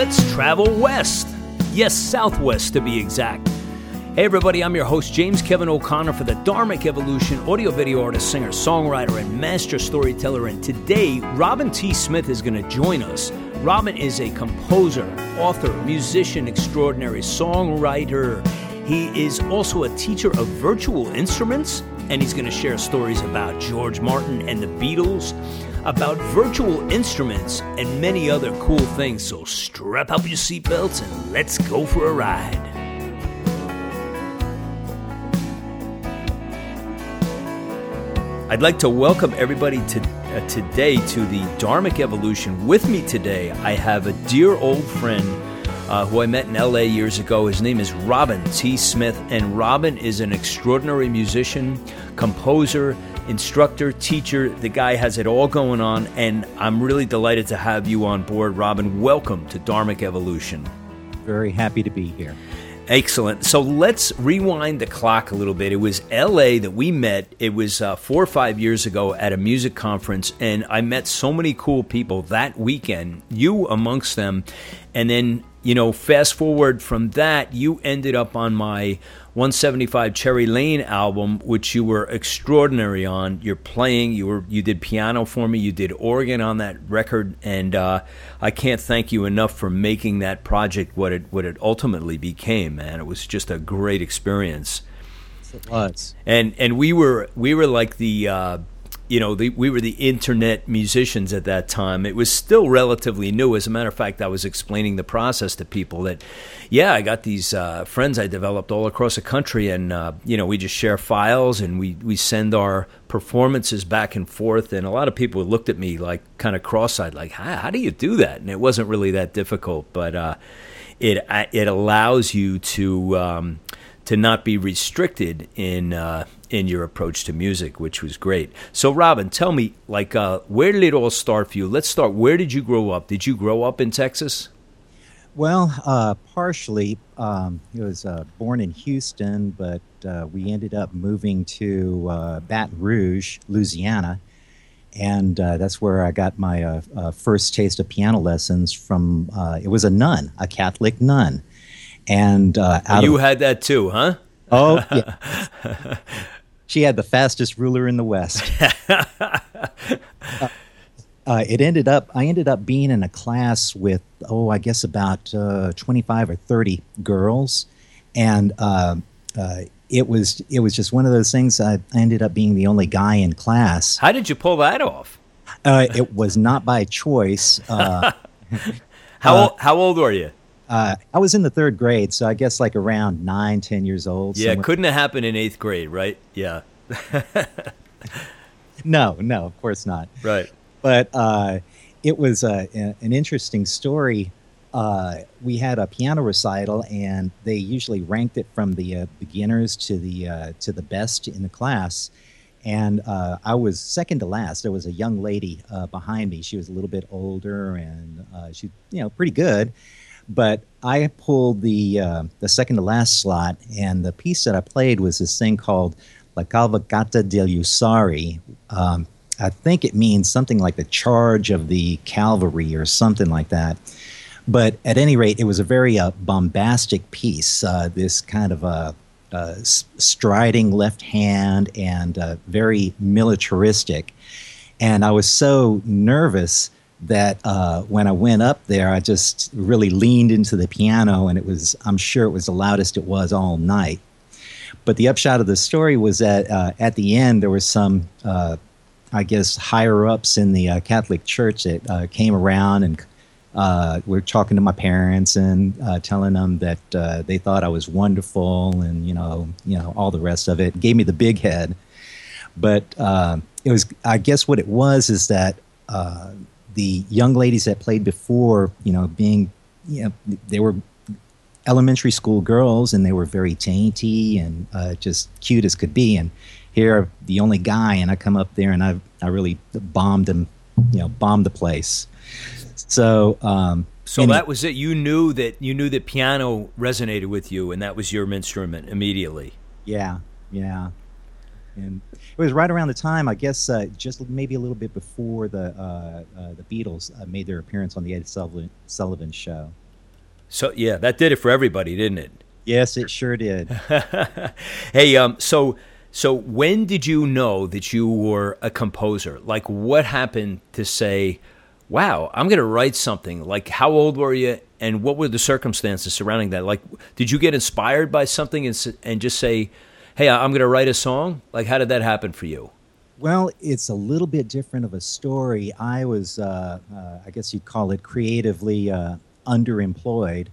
Let's travel west. Yes, southwest to be exact. Hey, everybody, I'm your host, James Kevin O'Connor, for the Dharmic Evolution audio video artist, singer, songwriter, and master storyteller. And today, Robin T. Smith is going to join us. Robin is a composer, author, musician extraordinary, songwriter. He is also a teacher of virtual instruments, and he's going to share stories about George Martin and the Beatles, about virtual instruments, and many other cool things. So strap up your seatbelts and let's go for a ride. I'd like to welcome everybody to, uh, today to the Dharmic Evolution. With me today, I have a dear old friend uh, who I met in LA years ago. His name is Robin T. Smith, and Robin is an extraordinary musician, composer, instructor, teacher. The guy has it all going on, and I'm really delighted to have you on board, Robin. Welcome to Dharmic Evolution. Very happy to be here. Excellent. So let's rewind the clock a little bit. It was LA that we met. It was uh, four or five years ago at a music conference, and I met so many cool people that weekend, you amongst them. And then, you know, fast forward from that, you ended up on my 175 Cherry Lane album, which you were extraordinary on. You're playing, you were you did piano for me, you did organ on that record, and uh, I can't thank you enough for making that project what it what it ultimately became. Man, it was just a great experience. It was, and and we were we were like the. Uh, you know, the, we were the internet musicians at that time. It was still relatively new. As a matter of fact, I was explaining the process to people that, yeah, I got these uh, friends I developed all across the country, and uh, you know, we just share files and we we send our performances back and forth. And a lot of people looked at me like kind of cross-eyed, like, how, how do you do that? And it wasn't really that difficult, but uh, it it allows you to. Um, to not be restricted in uh, in your approach to music, which was great. So, Robin, tell me, like, uh, where did it all start for you? Let's start. Where did you grow up? Did you grow up in Texas? Well, uh, partially. Um, he was uh, born in Houston, but uh, we ended up moving to uh, Baton Rouge, Louisiana, and that's where I got my first taste of piano lessons from. It was a nun, a Catholic nun, and uh, you of, had that too, huh? oh, yeah. she had the fastest ruler in the West. Uh, uh, it ended up I ended up being in a class with oh I guess about uh, 25 or 30 girls and uh, uh, it was it was just one of those things I, ended up being the only guy in class How did you pull that off? uh, it was not by choice uh, How Uh, old, how old were you? Uh, I was in the third grade so I guess like around nine ten years old Yeah, somewhere- couldn't have happened in eighth grade, right? Yeah, no no of course not right. but uh, it was uh, an interesting story. Uh, we had a piano recital, and they usually ranked it from the uh, beginners to the uh, to the best in the class. And uh, I was second to last. There was a young lady uh, behind me. She was a little bit older, and uh, she, you know, pretty good. But I pulled the uh, the second to last slot, and the piece that I played was this thing called La Cavalcata degli Usari. Um, I think it means something like the charge of the cavalry or something like that. But at any rate, it was a very uh, bombastic piece. Uh, this kind of a, uh striding left hand and uh, very militaristic. And I was so nervous that uh, when I went up there, I just really leaned into the piano, and it was, I'm sure it was the loudest it was all night. But the upshot of the story was that uh, at the end, there was some uh, I guess, higher ups in the uh, Catholic Church that uh, came around and uh, were talking to my parents and telling them that they thought I was wonderful and you know, you know, all the rest of it. Gave me the big head, but it was, I guess, what it was is that the young ladies that played before, you know, being, you know, they were elementary school girls and they were very dainty and uh, just cute as could be and here the only guy and i come up there and i i really bombed him you know bombed the place so um So that was it. You knew that you knew that piano resonated with you, and that was your instrument immediately. yeah yeah and it was right around the time, I guess, uh, just maybe a little bit before the uh, uh, the Beatles uh, made their appearance on the Ed Sullivan, Sullivan Show. So yeah, that did it for everybody, didn't it? Yes, it sure did. hey, um, so so when did you know that you were a composer? Like, what happened to say, "Wow, I'm going to write something"? Like, how old were you, and what were the circumstances surrounding that? Like, did you get inspired by something and and just say, "Hey, I'm going to write a song"? Like, how did that happen for you? Well, it's a little bit different of a story. I was, uh, uh, I guess you'd call it creatively uh, underemployed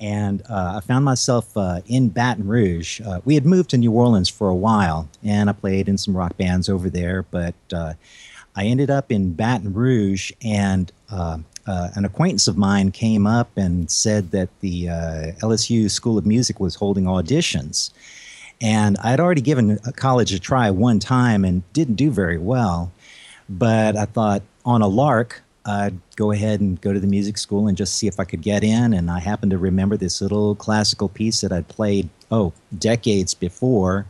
and uh, I found myself uh, in Baton Rouge. Uh, we had moved to New Orleans for a while, and I played in some rock bands over there. But I ended up in Baton Rouge, and an acquaintance of mine came up and said that the LSU School of Music was holding auditions. And I had already given college a try one time and didn't do very well. But I thought, on a lark, I'd go ahead and go to the music school and just see if I could get in. And I happened to remember this little classical piece that I'd played, oh, decades before.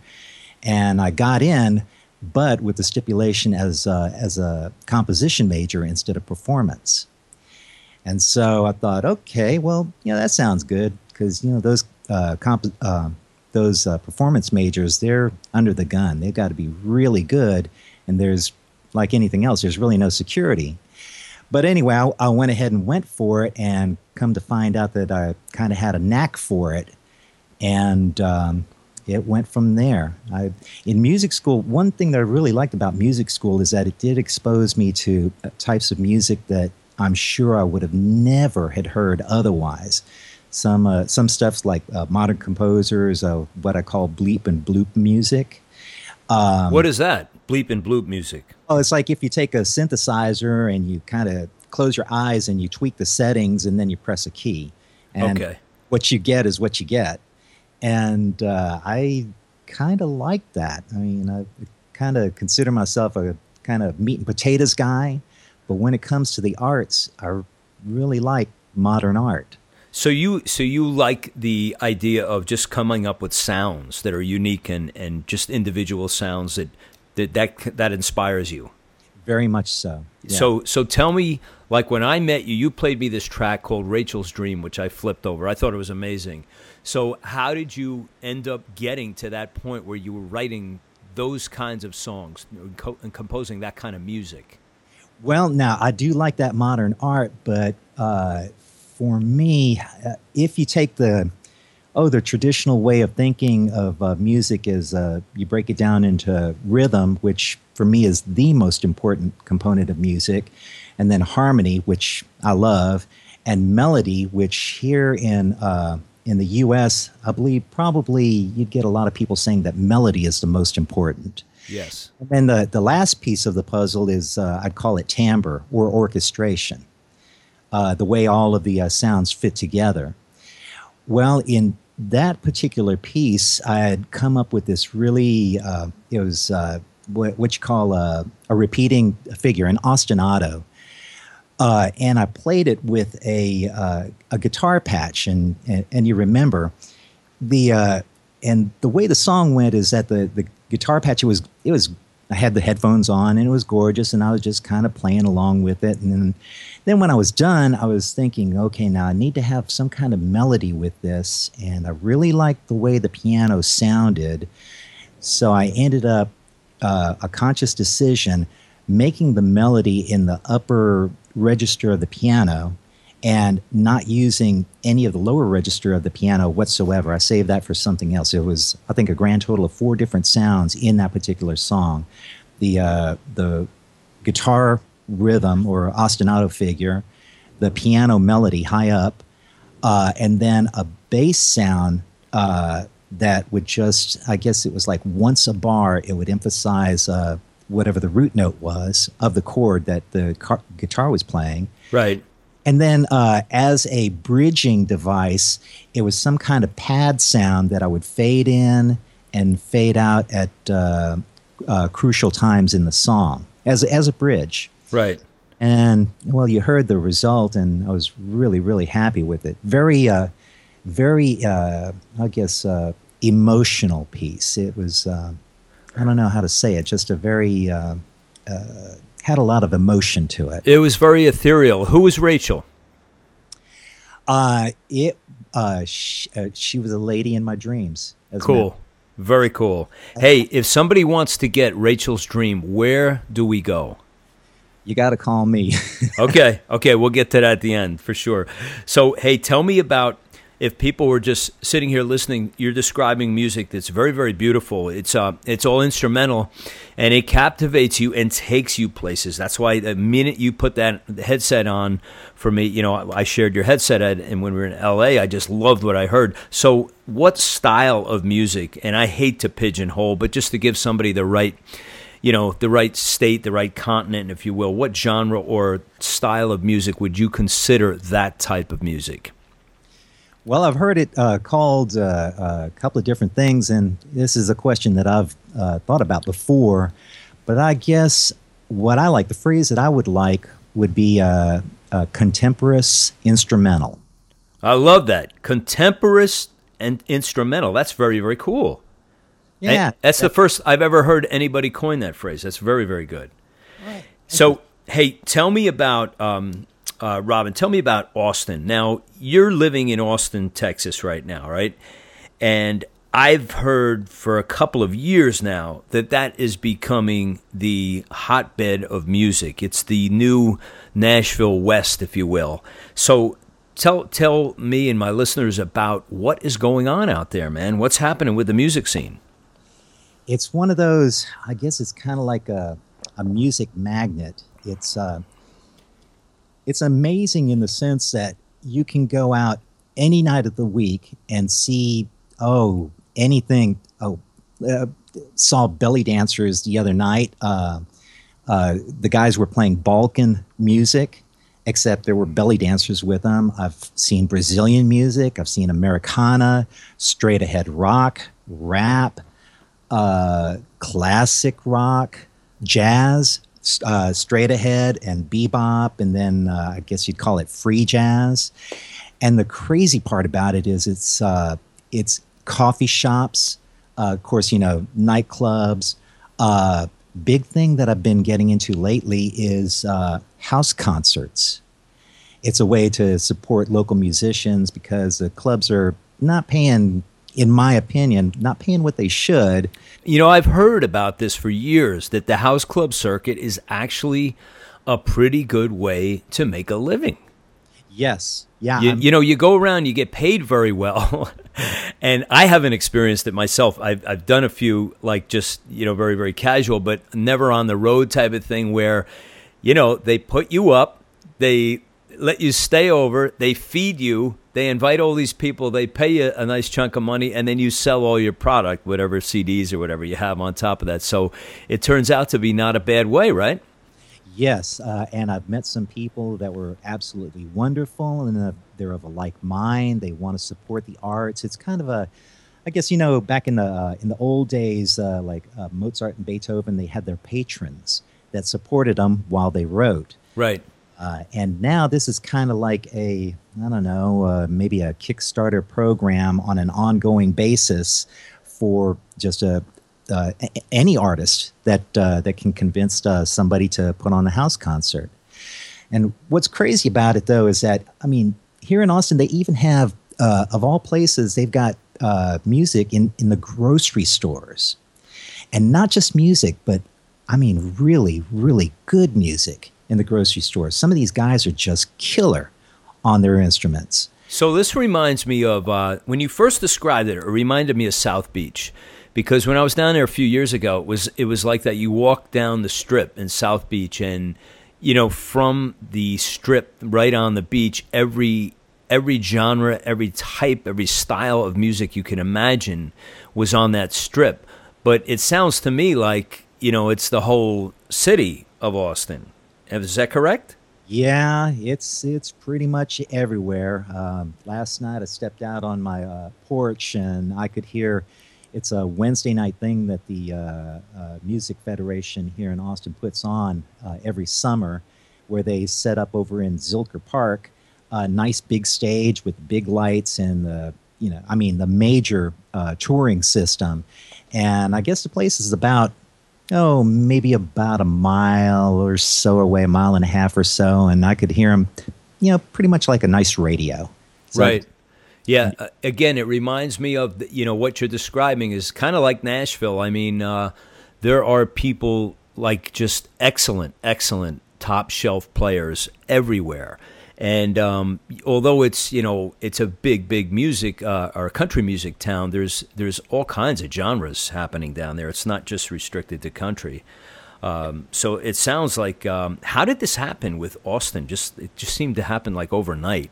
And I got in, but with the stipulation as, uh, as a composition major instead of performance. And so I thought, okay, well, you know, that sounds good because, you know, those, uh, comp- uh, those uh, performance majors, they're under the gun. They've got to be really good. And there's, like anything else, there's really no security. But anyway, I, I, went ahead and went for it, and come to find out that I kind of had a knack for it, and um, it went from there. I, in music school, one thing that I really liked about music school is that it did expose me to uh, types of music that I'm sure I would have never had heard otherwise. Some uh, some stuff's like uh, modern composers, uh, what I call bleep and bloop music. Um, what is that? Bleep and bloop music. Oh, it's like if you take a synthesizer and you kind of close your eyes and you tweak the settings and then you press a key. And okay. what you get is what you get. And uh, I kind of like that. I mean, I kind of consider myself a kind of meat and potatoes guy. But when it comes to the arts, I really like modern art. So you so you like the idea of just coming up with sounds that are unique and, and just individual sounds that that that, that inspires you. Very much so. Yeah. So so tell me like when I met you, you played me this track called Rachel's Dream, which I flipped over. I thought it was amazing. So how did you end up getting to that point where you were writing those kinds of songs and composing that kind of music? Well, now I do like that modern art, but uh, for me, uh, if you take the oh, the traditional way of thinking of uh, music is uh, you break it down into rhythm, which for me is the most important component of music, and then harmony, which I love, and melody, which here in uh, in the U.S., I believe probably you'd get a lot of people saying that melody is the most important. Yes. And then the, the last piece of the puzzle is uh, I'd call it timbre or orchestration uh, the way all of the uh, sounds fit together. Well, in that particular piece, I had come up with this really, uh, it was uh, what, what, you call a, a, repeating figure, an ostinato. Uh, and I played it with a, uh, a guitar patch. And, and, and, you remember, the, and the way the song went is that the, the guitar patch, it was, it was I had the headphones on and it was gorgeous and I was just kind of playing along with it. And then, then when I was done, I was thinking, okay, now I need to have some kind of melody with this. And I really liked the way the piano sounded. So I ended up uh, a conscious decision making the melody in the upper register of the piano and not using any of the lower register of the piano whatsoever. I saved that for something else. It was, I think, a grand total of four different sounds in that particular song. The uh, the guitar rhythm or ostinato figure, the piano melody high up, uh, and then a bass sound uh, that would just, I guess it was like once a bar, it would emphasize uh, whatever the root note was of the chord that the car- guitar was playing. Right and then, uh, as a bridging device, it was some kind of pad sound that I would fade in and fade out at uh, uh, crucial times in the song as as a bridge. Right. And well, you heard the result, and I was really, really happy with it. Very, uh, very, uh, I guess, uh, emotional piece. It was I don't know how to say it. Just a very uh, uh, had a lot of emotion to it. It was very ethereal. Who was Rachel? Uh, it uh, she, uh, she was a lady in my dreams. Cool. Very cool. Hey, if somebody wants to get Rachel's dream, where do we go? You got to call me. okay. Okay. We'll get to that at the end for sure. So, hey, tell me about if people were just sitting here listening, you're describing music that's very, very beautiful. It's uh, it's all instrumental, and it captivates you and takes you places. That's why the minute you put that headset on, for me, you know, I shared your headset, at, and when we were in L.A., I just loved what I heard. So, what style of music? And I hate to pigeonhole, but just to give somebody the right you know the right state the right continent if you will what genre or style of music would you consider that type of music well, I've heard it uh, called uh, a couple of different things, and this is a question that I've uh, thought about before. But I guess what I like, the phrase that I would like, would be a, uh, a contemporaneous instrumental. I love that contemporaneous and instrumental. That's very very cool. Yeah, and that's the first I've ever heard anybody coin that phrase. That's very very good. Right. So, hey, tell me about um, uh, Robin, tell me about Austin. Now, you're living in Austin, Texas right now, right? And I've heard for a couple of years now that that is becoming the hotbed of music. It's the new Nashville West, if you will. So tell tell me and my listeners about what is going on out there, man. What's happening with the music scene? It's one of those. I guess it's kind of like a a music magnet. It's uh, it's amazing in the sense that you can go out any night of the week and see oh anything oh uh, saw belly dancers the other night. Uh, uh, the guys were playing balkan music except there were belly dancers with them. I've seen brazilian music. I've seen americana straight ahead rock rap uh, classic rock jazz uh, straight ahead and bebop, and then uh, I guess you'd call it free jazz. And the crazy part about it is it's uh, it's coffee shops, uh, of course, you know, nightclubs. Uh, big thing that I've been getting into lately is uh, house concerts. It's a way to support local musicians because the clubs are not paying in my opinion, not paying what they should. You know, I've heard about this for years that the house club circuit is actually a pretty good way to make a living. Yes. Yeah. You, you, know, you go around, you get paid very well. and I haven't experienced it myself. I've, I've done a few, like just, you know, very, very casual, but never on the road type of thing where, you know, they put you up, they let you stay over, they feed you, they invite all these people, they pay you a nice chunk of money, and then you sell all your product, whatever CDs or whatever you have on top of that. So it turns out to be not a bad way, right? Yes, uh, and I've met some people that were absolutely wonderful, and uh, they're of a like mind. They want to support the arts. It's kind of a, I guess you know, back in the uh, in the old days, uh, like uh, Mozart and Beethoven, they had their patrons that supported them while they wrote. Right. Uh, and now this is kind of like a, I don't know, uh, maybe a Kickstarter program on an ongoing basis for just a, uh, any artist that uh, that can convince uh, somebody to put on a house concert. And what's crazy about it, though, is that I mean, here in Austin, they even have, of all places, they've got music in in the grocery stores, and not just music, but I mean, really, really good music in the grocery store. Some of these guys are just killer on their instruments. So this reminds me of uh, when you first described it. It reminded me of South Beach, because when I was down there a few years ago, it was it was like that. You walk down the strip in South Beach, and you know from the strip right on the beach, every every genre, every type, every style of music you can imagine was on that strip. But it sounds to me like you know it's the whole city of Austin. Is that correct? Yeah, it's it's pretty much everywhere. Um, last night I stepped out on my uh, porch and I could hear. It's a Wednesday night thing that the uh, uh, Music Federation here in Austin puts on uh, every summer, where they set up over in Zilker Park a nice big stage with big lights and the you know I mean the major uh, touring system, And I guess the place is about oh maybe about a mile or so away, a mile and a half or so, and I could hear him, you know, pretty much like a nice radio. So right. Yeah. Uh, again, it reminds me of the, you know what you're describing is kind of like Nashville. I mean, uh, there are people like just excellent, excellent top shelf players everywhere. And um, although it's you know it's a big big music uh, or country music town, there's there's all kinds of genres happening down there. It's not just restricted to country. Um, so it sounds like um, how did this happen with Austin? Just it just seemed to happen like overnight.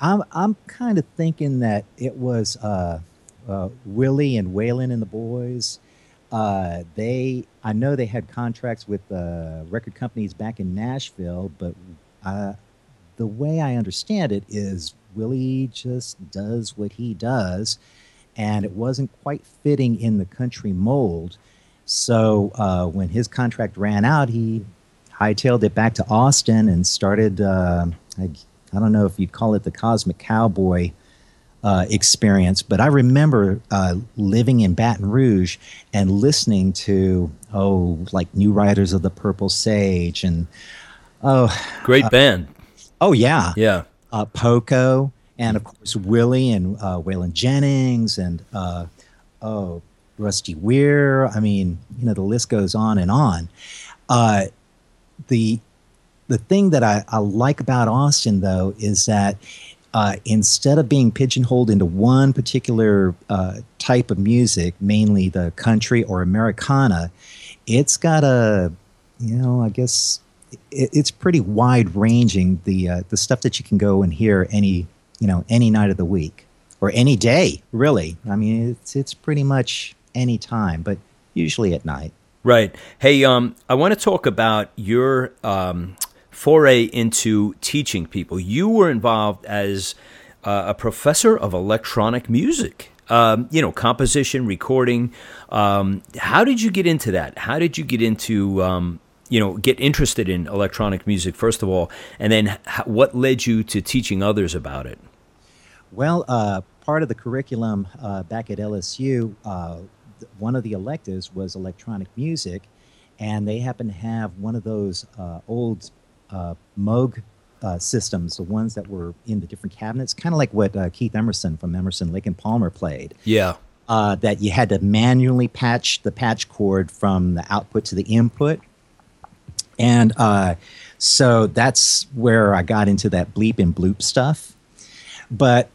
I'm I'm kind of thinking that it was uh, uh, Willie and Waylon and the boys. Uh, they I know they had contracts with uh, record companies back in Nashville, but the way I understand it is Willie just does what he does, and it wasn't quite fitting in the country mold. So uh, when his contract ran out, he hightailed it back to Austin and started. Uh, I, I, don't know if you'd call it the Cosmic Cowboy uh, experience, but I remember uh, living in Baton Rouge and listening to oh, like New Riders of the Purple Sage and oh, great uh, band. Oh yeah, yeah. Uh, Poco and of course Willie and uh, Waylon Jennings and uh, oh Rusty Wier. I mean, you know, the list goes on and on. Uh, the the thing that I, I like about Austin though is that uh, instead of being pigeonholed into one particular uh, type of music, mainly the country or Americana, it's got a, you know, I guess it, it's pretty wide ranging the uh, the stuff that you can go and hear any you know any night of the week or any day really i mean it's it's pretty much any time but usually at night right hey um i want to talk about your um foray into teaching people you were involved as uh, a professor of electronic music um, you know, composition, recording. Um, how did you get into that? How did you get into um, you know get interested in electronic music first of all and then what led you to teaching others about it well uh, part of the curriculum uh, back at lsu uh, one of the electives was electronic music and they happened to have one of those uh, old uh, moog uh, systems, the ones that were in the different cabinets, kind of like what Keith Emerson from Emerson, Lake and Palmer played. Yeah. that you had to manually patch the patch cord from the output to the input and uh, so that's where I got into that bleep and bloop stuff. But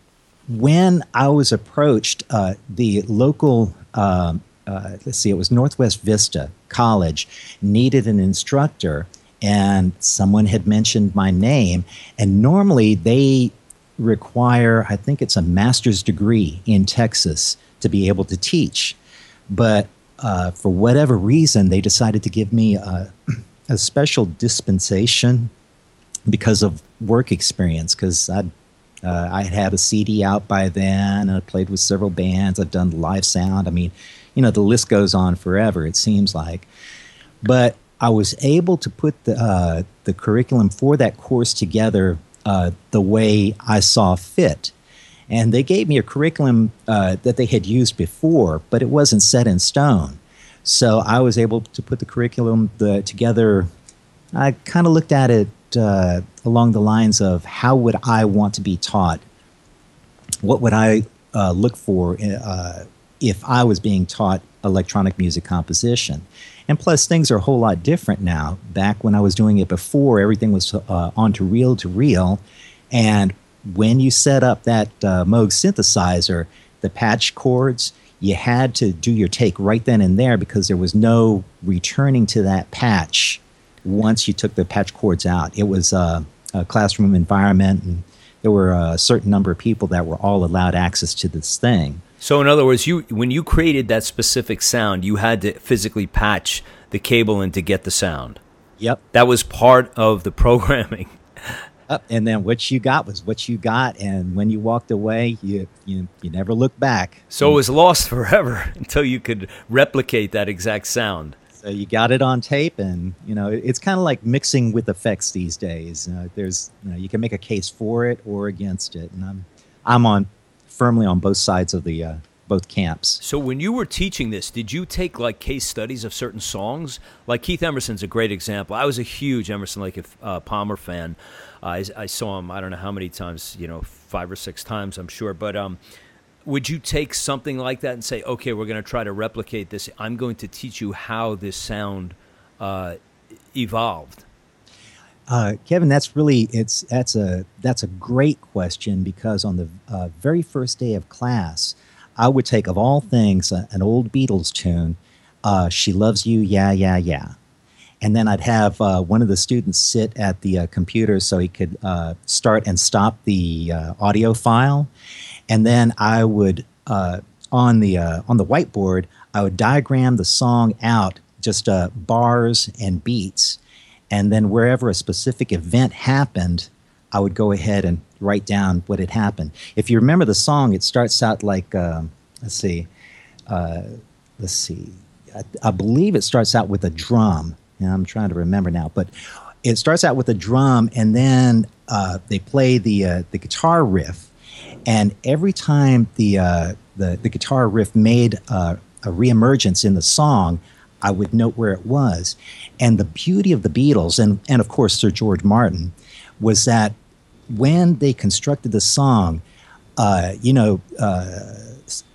when I was approached, uh, the local, uh, uh, let's see, it was Northwest Vista College, needed an instructor, and someone had mentioned my name. And normally they require, I think it's a master's degree in Texas to be able to teach. But uh, for whatever reason, they decided to give me a a special dispensation because of work experience because i uh, I had a CD out by then, I played with several bands. I've done live sound. I mean, you know, the list goes on forever. It seems like, but I was able to put the uh, the curriculum for that course together uh, the way I saw fit, and they gave me a curriculum uh, that they had used before, but it wasn't set in stone. So I was able to put the curriculum the, together. I kind of looked at it uh, along the lines of how would I want to be taught? What would I uh, look for uh, if I was being taught electronic music composition? And plus, things are a whole lot different now. Back when I was doing it before, everything was uh, onto reel to reel. And when you set up that uh, Moog synthesizer, the patch cords, you had to do your take right then and there because there was no returning to that patch once you took the patch cords out. It was a, a classroom environment, and there were a certain number of people that were all allowed access to this thing. So, in other words, you when you created that specific sound, you had to physically patch the cable in to get the sound. Yep, that was part of the programming up, and then what you got was what you got, and when you walked away, you you you never looked back. So it was lost forever until you could replicate that exact sound. So you got it on tape, and you know it's kind of like mixing with effects these days. Uh, there's you know you can make a case for it or against it, and I'm I'm on firmly on both sides of the uh, both camps. So when you were teaching this, did you take like case studies of certain songs? Like Keith Emerson's a great example. I was a huge Emerson Lake uh, Palmer fan. I, I, saw him I don't know how many times, you know, five or six times, I'm sure. But um, would you take something like that and say, okay, we're going to try to replicate this? I'm going to teach you how this sound uh, evolved. Uh, Kevin, that's really it's that's a that's a great question because on the uh, very first day of class, I would take of all things an old Beatles tune, uh, "She Loves You, Yeah, Yeah, Yeah," and then I'd have uh, one of the students sit at the uh, computer so he could uh, start and stop the audio file, and then I would on the on the whiteboard I would diagram the song out just bars and beats and then wherever a specific event happened, I would go ahead and write down what had happened. If you remember the song, it starts out like, uh, let's see, uh, let's see, I, believe it starts out with a drum. I'm trying to remember now, but it starts out with a drum, and then uh, they play the uh, the guitar riff, and every time the uh, the, the guitar riff made uh, a reemergence in the song, I would note where it was. And the beauty of the Beatles, and, and of course Sir George Martin, was that when they constructed the song, uh, you know, uh,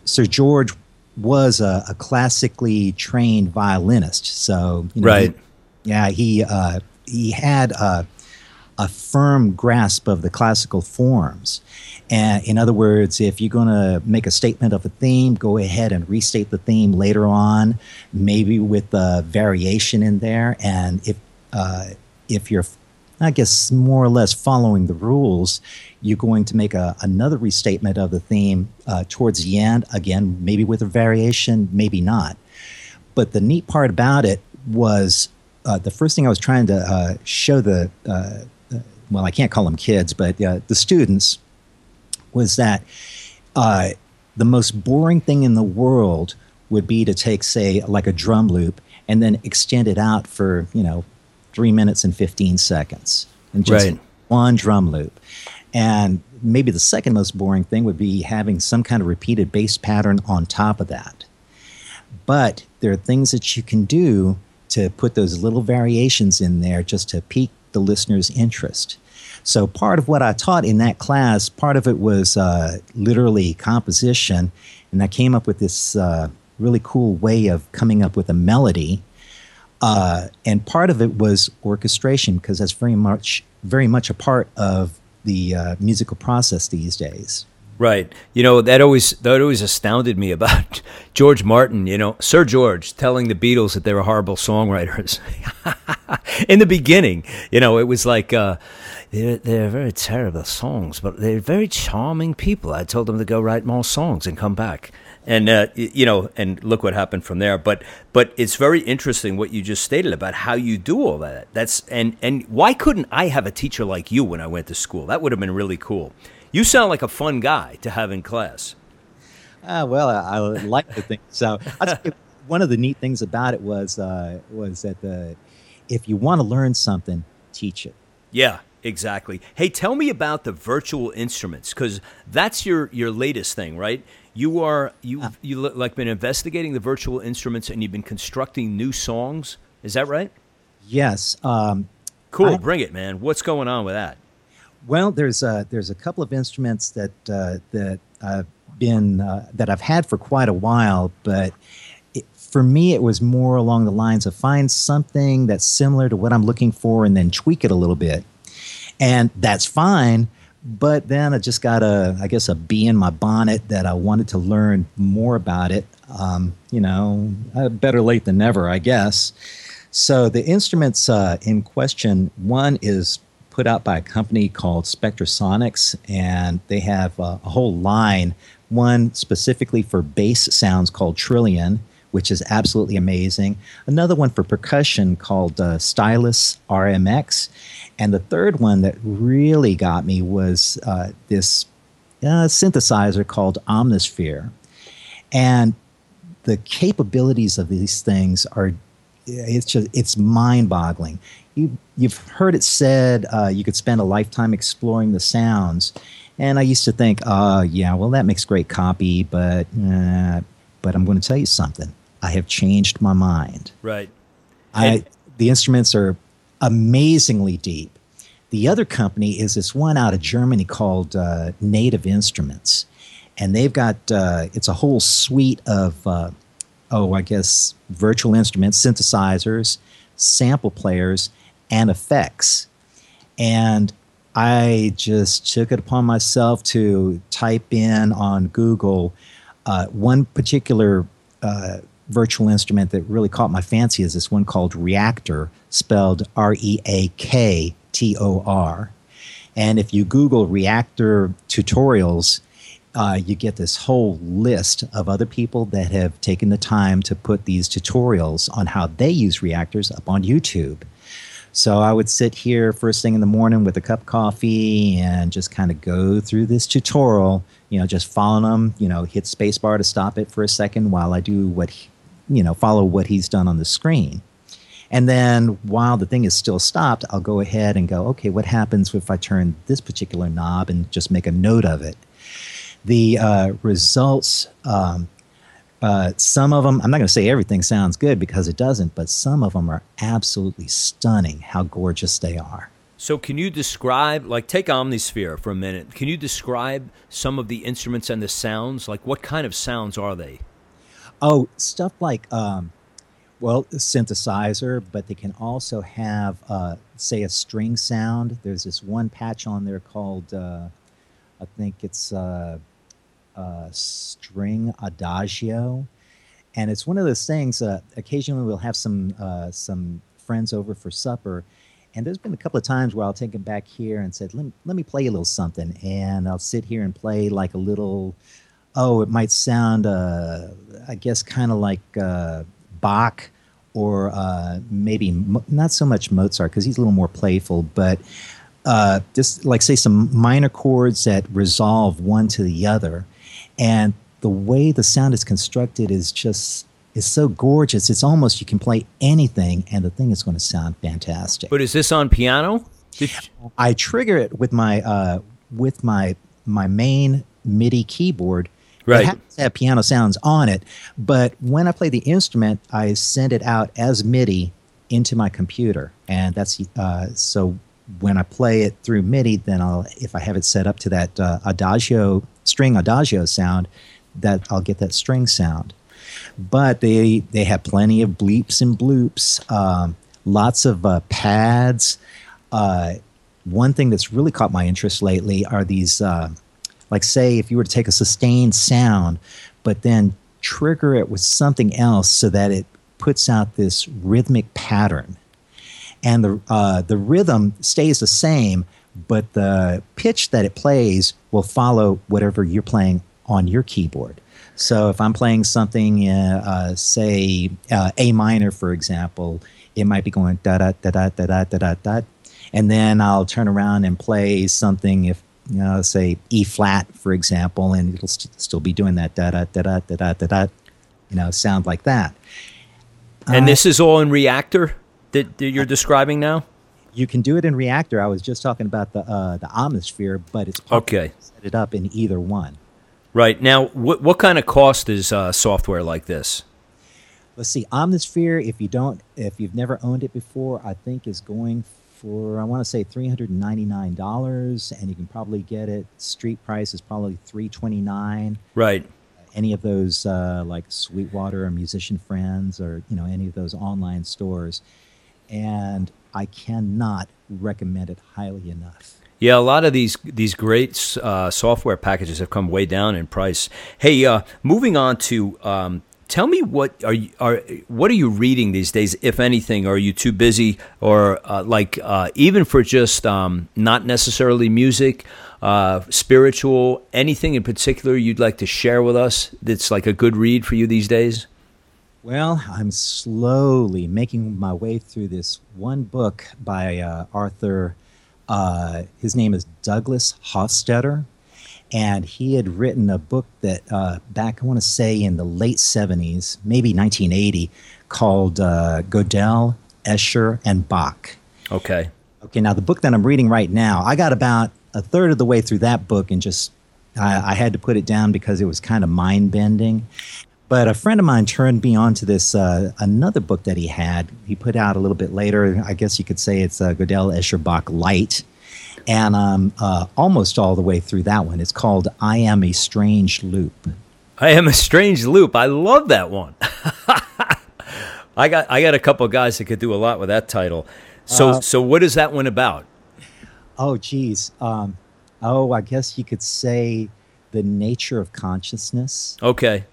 Sir George was a, a, classically trained violinist. So, you know, right. He, yeah, he, uh, he had a, a firm grasp of the classical forms. And in other words, if you're going to make a statement of a theme, go ahead and restate the theme later on, maybe with a variation in there. And if uh, if you're, I guess, more or less following the rules, you're going to make a, another restatement of the theme uh, towards the end. Again, maybe with a variation, maybe not. But the neat part about it was uh, the first thing I was trying to uh, show the uh, uh, well, I can't call them kids, but the students was that uh, the most boring thing in the world would be to take, say, like a drum loop and then extend it out for, you know, three minutes and 15 seconds and just right. one drum loop. And maybe the second most boring thing would be having some kind of repeated bass pattern on top of that. But there are things that you can do to put those little variations in there just to pique the listener's interest. So part of what I taught in that class, part of it was uh, literally composition, and I came up with this uh, really cool way of coming up with a melody. Uh, and part of it was orchestration because that's very much very much a part of the uh, musical process these days. Right. You know, that always that always astounded me about George Martin, you know, Sir George telling the Beatles that they were horrible songwriters. In the beginning, you know, it was like uh, they're, they're very terrible songs, but they're very charming people. I told them to go write more songs and come back. And uh, you know, and look what happened from there. But but it's very interesting what you just stated about how you do all that. That's and and why couldn't I have a teacher like you when I went to school? That would have been really cool you sound like a fun guy to have in class. Uh, well, I, I like to think so. one of the neat things about it was uh, was that the if you want to learn something, teach it. Yeah, exactly. Hey, tell me about the virtual instruments because that's your your latest thing, right? You are you uh, you like been investigating the virtual instruments and you've been constructing new songs. Is that right? Yes. Um, cool. I, Bring it, man. What's going on with that? Well, there's a, there's a couple of instruments that uh, that I've been uh, that I've had for quite a while, but it, for me, it was more along the lines of find something that's similar to what I'm looking for and then tweak it a little bit, and that's fine. But then I just got a, I guess, a bee in my bonnet that I wanted to learn more about it. Um, you know, uh, better late than never, I guess. So the instruments uh, in question, one is put out by a company called Spectrasonics, and they have a, a whole line, one specifically for bass sounds called Trilian, which is absolutely amazing. Another one for percussion called uh, Stylus RMX. And the third one that really got me was uh, this uh, synthesizer called Omnisphere. And the capabilities of these things are it's just it's mind-boggling. You you've heard it said uh, you could spend a lifetime exploring the sounds, and I used to think, oh yeah, well that makes great copy, but uh, but I'm going to tell you something. I have changed my mind. Right. I the instruments are amazingly deep. The other company is this one out of Germany called uh, Native Instruments, and they've got uh, it's a whole suite of uh, oh I guess virtual instruments, synthesizers, sample players, and effects. And I just took it upon myself to type in on Google uh, one particular uh, virtual instrument that really caught my fancy is this one called Reaktor, spelled R E A K T O R. And if you Google Reaktor tutorials, uh, you get this whole list of other people that have taken the time to put these tutorials on how they use Reaktors up on YouTube. So I would sit here first thing in the morning with a cup of coffee and just kind of go through this tutorial, you know, just following them, you know, hit spacebar to stop it for a second while I do what, he, you know, follow what he's done on the screen. And then while the thing is still stopped, I'll go ahead and go, okay, what happens if I turn this particular knob and just make a note of it? The uh, results, um, uh, some of them, I'm not going to say everything sounds good because it doesn't, but some of them are absolutely stunning how gorgeous they are. So, can you describe, like, take Omnisphere for a minute? Can you describe some of the instruments and the sounds? Like, what kind of sounds are they? Oh, stuff like um, well, synthesizer, but they can also have, uh, say, a string sound. There's this one patch on there called, uh, I think it's uh, uh string adagio, and it's one of those things. Uh, occasionally, we'll have some uh, some friends over for supper, and there's been a couple of times where I'll take them back here and said, "Let me, let me play a little something," and I'll sit here and play like a little. Oh, it might sound, I guess, kind of like Bach or uh, maybe mo- not so much Mozart because he's a little more playful, but uh, just like say some minor chords that resolve one to the other, and the way the sound is constructed is just is so gorgeous. It's almost you can play anything, and the thing is going to sound fantastic. But is this on piano? I trigger it with my uh, with my my main MIDI keyboard Right. It has to have piano sounds on it, but when I play the instrument, I send it out as MIDI into my computer, and that's uh, so when I play it through MIDI, then I'll if I have it set up to that uh, adagio string adagio sound, that I'll get that string sound. But they they have plenty of bleeps and bloops, um, lots of uh, pads. Uh, one thing that's really caught my interest lately are these uh, like, say, if you were to take a sustained sound, but then trigger it with something else so that it puts out this rhythmic pattern. And the, uh, the rhythm stays the same, but the pitch that it plays will follow whatever you're playing on your keyboard. So if I'm playing something, uh, uh, say uh, A minor, for example, it might be going da da da da da da da da da, and then I'll turn around and play something. If you know, say E flat, for example, and it'll st- still be doing that da da da da da da da da, you know, sound like that. And uh, this is all in Reaktor that, that, you're describing now. You can do it in Reaktor. I was just talking about the uh, the Omnisphere, but it's okay. Set it up in either one. Right now, what what kind of cost is uh, software like this? Let's see, Omnisphere. If you don't, if you've never owned it before, I think is going for I want to say three hundred and ninety nine dollars, and you can probably get it. Street price is probably three twenty nine. Right. Any of those uh, like Sweetwater or Musician Friends, or you know any of those online stores, and I cannot recommend it highly enough. Yeah, a lot of these these great uh, software packages have come way down in price. Hey, uh, moving on to um, tell me what are you are what are you reading these days if anything are you too busy or uh, like uh, even for just um, not necessarily music uh, spiritual anything in particular you'd like to share with us that's like a good read for you these days well i'm slowly making my way through this one book by uh, arthur uh, his name is douglas hofstadter and he had written a book that uh, back I want to say in the late '70s, maybe 1980, called uh, Gödel, Escher, and Bach. Okay. Okay. Now the book that I'm reading right now, I got about a third of the way through that book and just I, I had to put it down because it was kind of mind bending. But a friend of mine turned me on to this uh, another book that he had. He put out a little bit later. I guess you could say it's uh, Gödel Escher Bach Light, and um, uh, almost all the way through that one. It's called "I Am a Strange Loop." I am a strange loop. I love that one. I got I got a couple of guys that could do a lot with that title. So Uh, so what is that one about? Oh, geez. Um, oh, I guess you could say the nature of consciousness. Okay.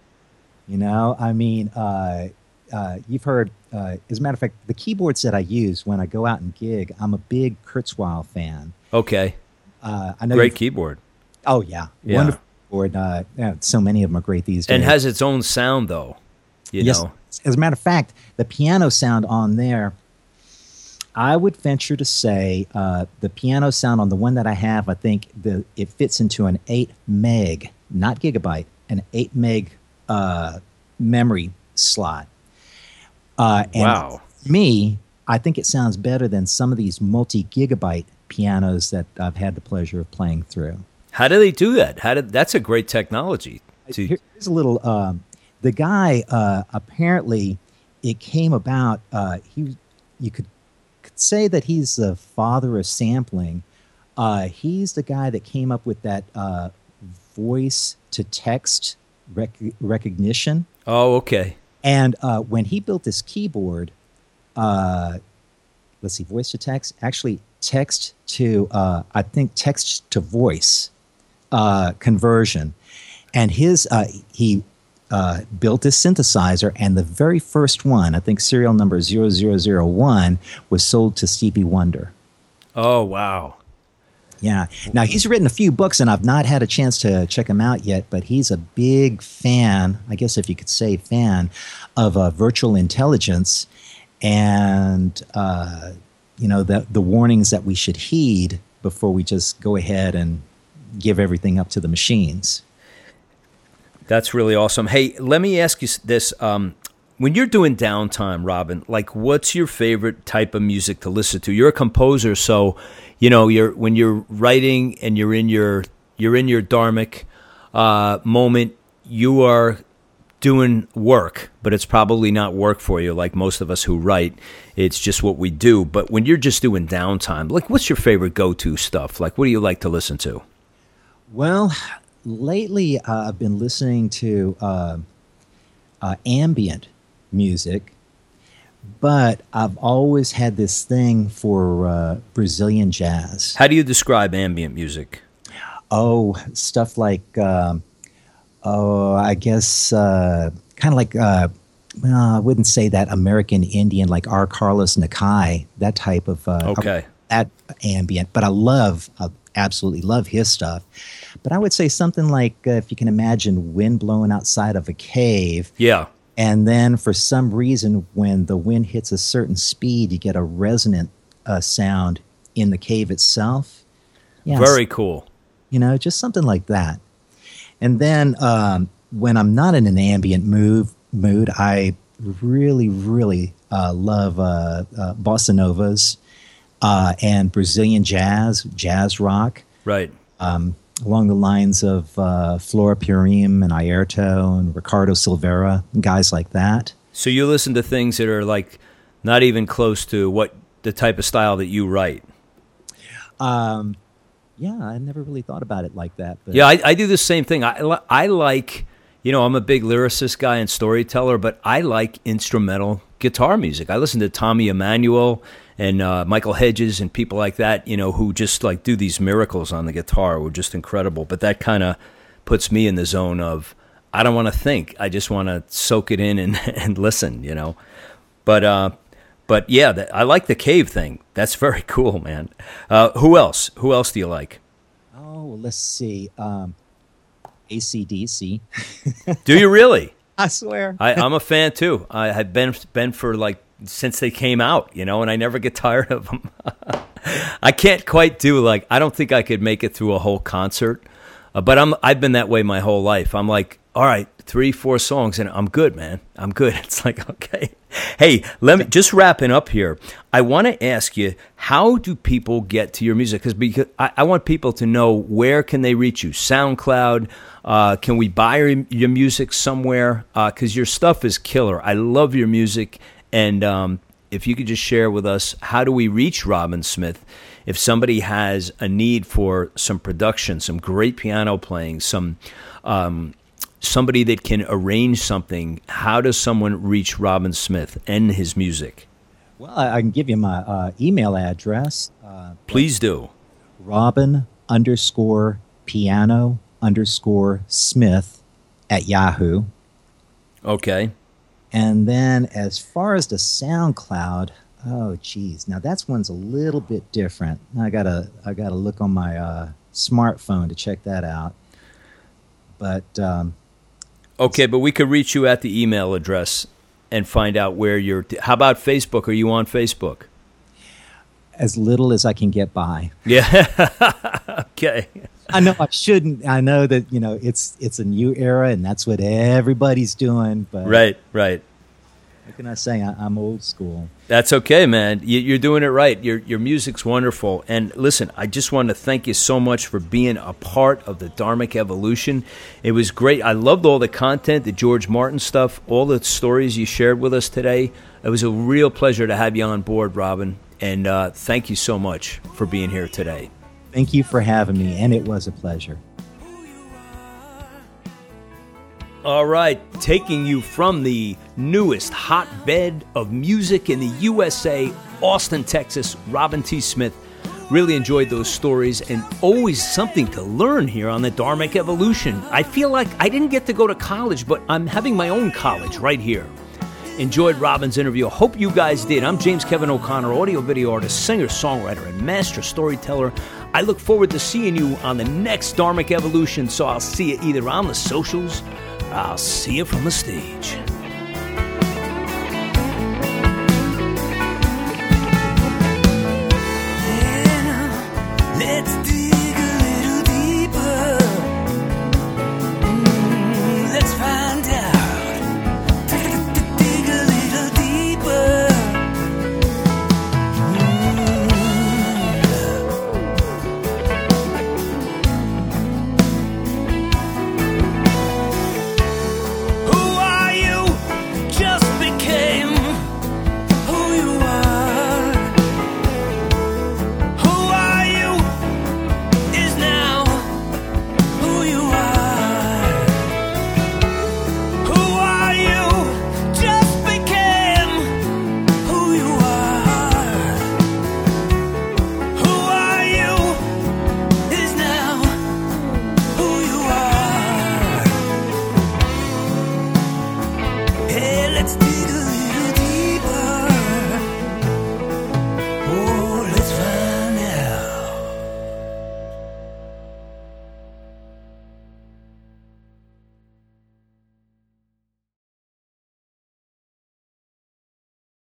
You know, I mean, uh, uh, you've heard. Uh, as a matter of fact, the keyboards that I use when I go out and gig, I'm a big Kurzweil fan. Okay. Uh, I know. Great keyboard. Oh yeah, Yeah. wonderful keyboard. Uh, yeah, so many of them are great these days. And has its own sound though. You yes. know. As a matter of fact, the piano sound on there, I would venture to say uh, the piano sound on the one that I have, I think the it fits into an eight meg, not gigabyte, an eight meg uh, memory slot. Uh, and Wow. me, I think it sounds better than some of these multi gigabyte pianos that I've had the pleasure of playing through. How do they do that? How did that's a great technology. to- Here's a little. Um, the guy uh, apparently it came about. Uh, he, you could, could say that he's the father of sampling. Uh, he's the guy that came up with that uh, voice to text rec- recognition. oh, okay. And uh, when he built this keyboard, uh, let's see, voice to text, actually text to, uh, I think text to voice uh, conversion. And his, uh, he uh, built this synthesizer, and the very first one, I think serial number 0001, was sold to Stevie Wonder. Oh, wow. Yeah. Now he's written a few books, and I've not had a chance to check him out yet. But he's a big fan, I guess if you could say fan, of uh, virtual intelligence, and uh, you know the the warnings that we should heed before we just go ahead and give everything up to the machines. That's really awesome. Hey, let me ask you this. Um, when you're doing downtime, Robin, like what's your favorite type of music to listen to? You're a composer, so you know you're when you're writing and you're in your you're in your dharmic uh, moment, you are doing work, but it's probably not work for you like most of us who write. It's just what we do. But when you're just doing downtime, like what's your favorite go-to stuff? Like what do you like to listen to? Well, lately uh, I've been listening to uh, uh, ambient music, but I've always had this thing for uh, Brazilian jazz. How do you describe ambient music? Oh, stuff like, um, oh, I guess uh, kind of like, uh, well, I wouldn't say that American Indian, like R. Carlos Nakai, that type of uh, Okay. that ambient. But I love, I absolutely love his stuff. But I would say something like, uh, if you can imagine wind blowing outside of a cave, Yeah. And then for some reason, when the wind hits a certain speed, you get a resonant uh, sound in the cave itself. Yeah, Very cool. you know, just something like that. And then um, when I'm not in an ambient mood, mood, I really, really uh, love uh, uh, bossa novas uh, and Brazilian jazz, jazz rock, Right. um, along the lines of uh, Flora Purim and Airto and Ricardo Silveira, guys like that. So you listen to things that are like not even close to what the type of style that you write. Um, yeah, I never really thought about it like that. But Yeah, I, I do the same thing. I, I like, you know, I'm a big lyricist guy and storyteller, but I like instrumental guitar music. I listen to Tommy Emmanuel and uh, Michael Hedges and people like that, you know, who just like do these miracles on the guitar. Were just incredible. But that kind of puts me in the zone of I don't want to think. I just want to soak it in and, and listen, you know. But uh, but yeah, I like the cave thing. That's very cool, man. Uh, who else? Who else do you like? Oh, let's see. Um, ACDC. Do you really? I swear. I, I'm a fan too. I have been been for like since they came out, you know, and I never get tired of them. I can't quite do like I don't think I could make it through a whole concert Uh, but I'm I've been that way my whole life. I'm like, all right, three, four songs, and I'm good, man. I'm good. It's like okay. Hey, let me just wrapping up here. I want to ask you, how do people get to your music? Because I, I want people to know where can they reach you. SoundCloud. Uh, can we buy your, your music somewhere? Because uh, your stuff is killer. I love your music, and um, if you could just share with us, how do we reach Robin Smith? If somebody has a need for some production, some great piano playing, some um, somebody that can arrange something, how does someone reach Robin Smith and his music? Well, I can give you my uh, email address. Uh, Please do. Robin underscore piano underscore Smith at Yahoo. Okay. And then as far as the SoundCloud, oh geez, now that's one's a little bit different. I gotta I gotta look on my uh, smartphone to check that out. But um, Okay, but we could reach you at the email address and find out where you're. How about Facebook? Are you on Facebook? As little as I can get by. Yeah. okay. I know I shouldn't. I know that you know it's it's a new era and that's what everybody's doing. But right, right. What can I say? I, am old school. That's okay, man. You, are doing it right. Your your music's wonderful. And listen, I just want to thank you so much for being a part of the Dharmic evolution. It was great. I loved all the content, the George Martin stuff, all the stories you shared with us today. It was a real pleasure to have you on board, Robin. And uh, thank you so much for being here today. Thank you for having me, and it was a pleasure. All right, taking you from the newest hotbed of music in the USA, Austin, Texas, Robin T. Smith. Really enjoyed those stories and always something to learn here on the Dharmic Evolution. I feel like I didn't get to go to college, but I'm having my own college right here. Enjoyed Robin's interview. Hope you guys did. I'm James Kevin O'Connor, audio video artist, singer, songwriter, and master storyteller. I look forward to seeing you on the next Dharmic Evolution, so I'll see you either on the socials I'll see you from the stage.